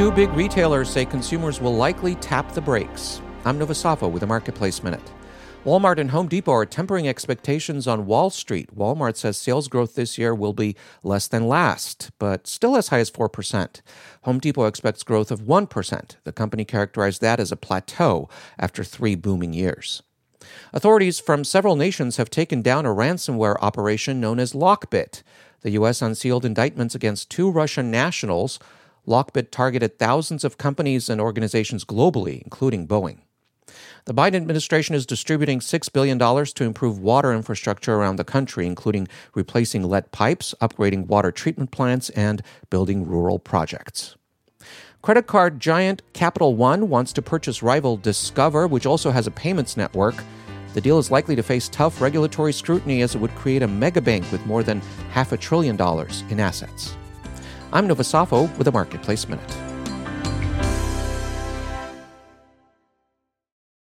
Two big retailers say consumers will likely tap the brakes. I'm Nova Safo with a Marketplace Minute. Walmart and Home Depot are tempering expectations on Wall Street. Walmart says sales growth this year will be less than last, but still as high as 4%. Home Depot expects growth of 1%. The company characterized that as a plateau after three booming years. Authorities from several nations have taken down a ransomware operation known as Lockbit. The U.S. unsealed indictments against two Russian nationals. Lockbit targeted thousands of companies and organizations globally, including Boeing. The Biden administration is distributing $6 billion to improve water infrastructure around the country, including replacing lead pipes, upgrading water treatment plants, and building rural projects. Credit card giant Capital One wants to purchase rival Discover, which also has a payments network. The deal is likely to face tough regulatory scrutiny as it would create a megabank with more than half a trillion dollars in assets. I'm Nova with a Marketplace Minute.